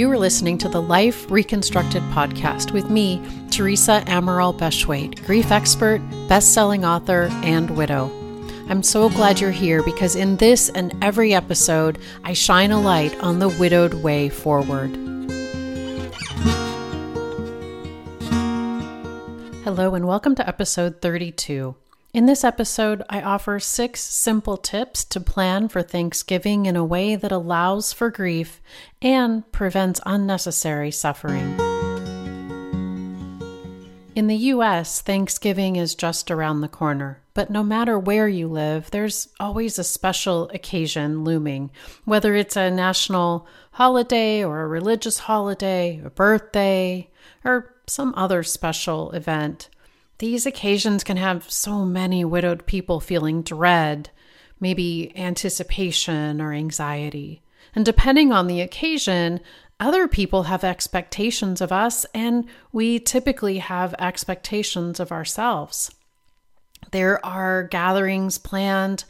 You are listening to the Life Reconstructed podcast with me, Teresa Amaral Beshwaite, grief expert, best selling author, and widow. I'm so glad you're here because in this and every episode, I shine a light on the widowed way forward. Hello, and welcome to episode 32. In this episode, I offer six simple tips to plan for Thanksgiving in a way that allows for grief and prevents unnecessary suffering. In the US, Thanksgiving is just around the corner, but no matter where you live, there's always a special occasion looming, whether it's a national holiday or a religious holiday, a birthday, or some other special event. These occasions can have so many widowed people feeling dread, maybe anticipation or anxiety. And depending on the occasion, other people have expectations of us, and we typically have expectations of ourselves. There are gatherings planned,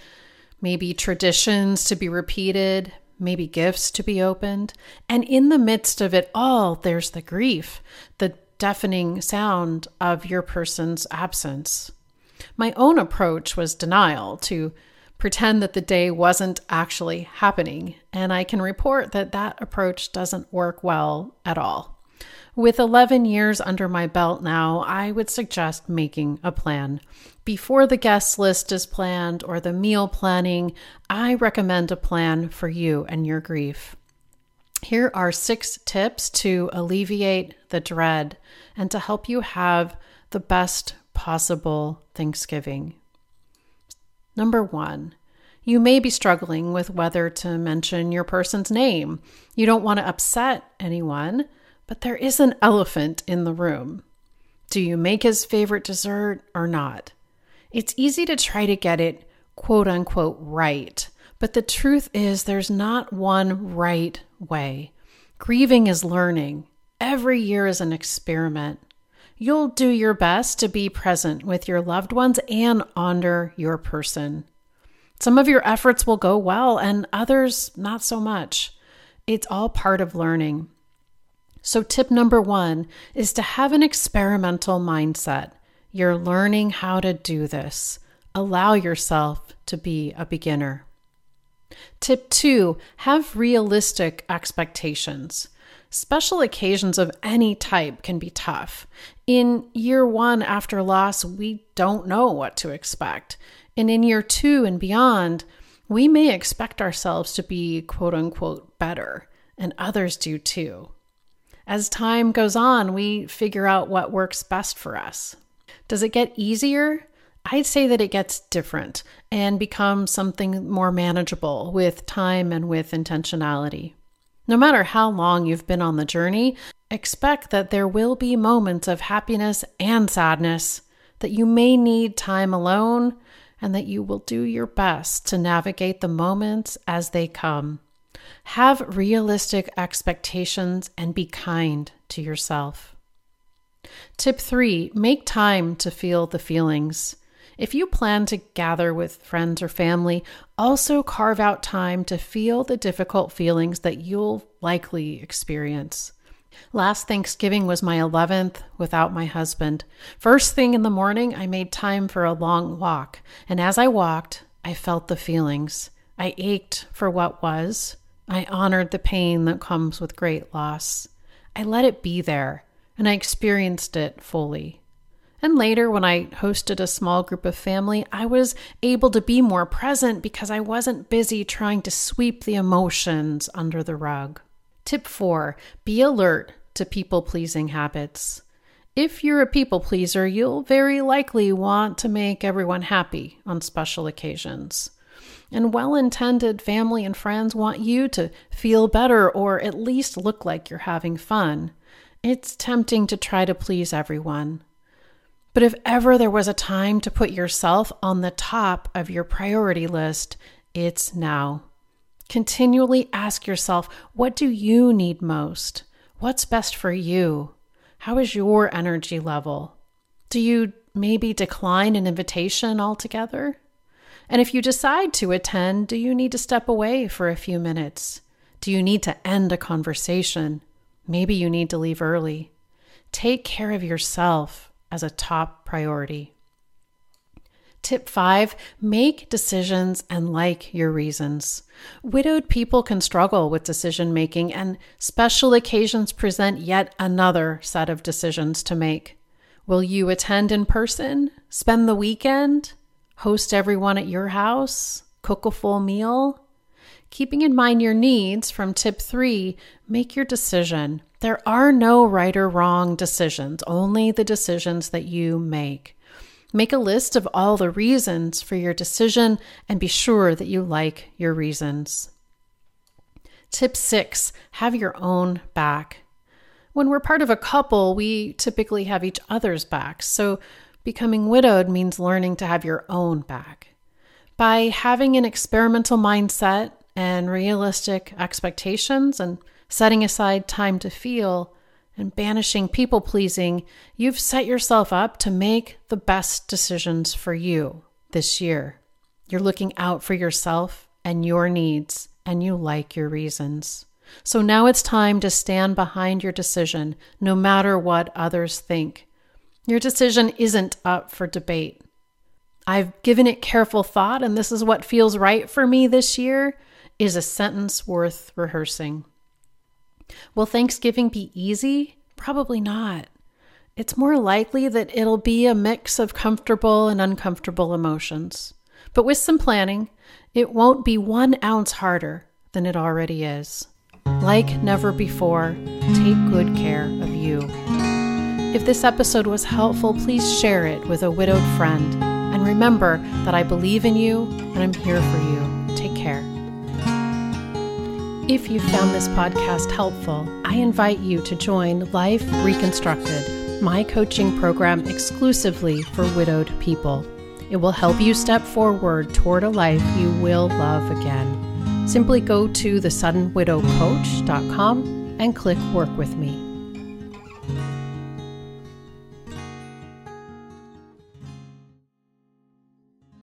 maybe traditions to be repeated, maybe gifts to be opened. And in the midst of it all, there's the grief, the deafening sound of your person's absence. My own approach was denial to pretend that the day wasn't actually happening, and I can report that that approach doesn't work well at all. With 11 years under my belt now, I would suggest making a plan. Before the guest list is planned or the meal planning, I recommend a plan for you and your grief. Here are six tips to alleviate the dread and to help you have the best possible Thanksgiving. Number one, you may be struggling with whether to mention your person's name. You don't want to upset anyone, but there is an elephant in the room. Do you make his favorite dessert or not? It's easy to try to get it quote unquote right, but the truth is there's not one right way. Grieving is learning. Every year is an experiment. You'll do your best to be present with your loved ones and honor your person. Some of your efforts will go well and others not so much. It's all part of learning. So, tip number one is to have an experimental mindset. You're learning how to do this. Allow yourself to be a beginner. Tip two, have realistic expectations. Special occasions of any type can be tough. In year one after loss, we don't know what to expect. And in year two and beyond, we may expect ourselves to be quote unquote better, and others do too. As time goes on, we figure out what works best for us. Does it get easier? I'd say that it gets different and becomes something more manageable with time and with intentionality. No matter how long you've been on the journey, expect that there will be moments of happiness and sadness, that you may need time alone, and that you will do your best to navigate the moments as they come. Have realistic expectations and be kind to yourself. Tip three make time to feel the feelings. If you plan to gather with friends or family, also carve out time to feel the difficult feelings that you'll likely experience. Last Thanksgiving was my 11th without my husband. First thing in the morning, I made time for a long walk, and as I walked, I felt the feelings. I ached for what was. I honored the pain that comes with great loss. I let it be there, and I experienced it fully. And later, when I hosted a small group of family, I was able to be more present because I wasn't busy trying to sweep the emotions under the rug. Tip four be alert to people pleasing habits. If you're a people pleaser, you'll very likely want to make everyone happy on special occasions. And well intended family and friends want you to feel better or at least look like you're having fun. It's tempting to try to please everyone. But if ever there was a time to put yourself on the top of your priority list, it's now. Continually ask yourself what do you need most? What's best for you? How is your energy level? Do you maybe decline an invitation altogether? And if you decide to attend, do you need to step away for a few minutes? Do you need to end a conversation? Maybe you need to leave early. Take care of yourself as a top priority. Tip five, make decisions and like your reasons. Widowed people can struggle with decision making, and special occasions present yet another set of decisions to make. Will you attend in person? Spend the weekend? Host everyone at your house? Cook a full meal? Keeping in mind your needs from tip three, make your decision. There are no right or wrong decisions, only the decisions that you make. Make a list of all the reasons for your decision and be sure that you like your reasons. Tip six have your own back. When we're part of a couple, we typically have each other's backs. So becoming widowed means learning to have your own back. By having an experimental mindset and realistic expectations and setting aside time to feel, and banishing people pleasing, you've set yourself up to make the best decisions for you this year. You're looking out for yourself and your needs, and you like your reasons. So now it's time to stand behind your decision, no matter what others think. Your decision isn't up for debate. I've given it careful thought, and this is what feels right for me this year, is a sentence worth rehearsing. Will Thanksgiving be easy? Probably not. It's more likely that it'll be a mix of comfortable and uncomfortable emotions. But with some planning, it won't be one ounce harder than it already is. Like never before, take good care of you. If this episode was helpful, please share it with a widowed friend. And remember that I believe in you and I'm here for you. Take care. If you found this podcast helpful, I invite you to join Life Reconstructed, my coaching program exclusively for widowed people. It will help you step forward toward a life you will love again. Simply go to thesuddenwidowcoach.com and click Work with Me.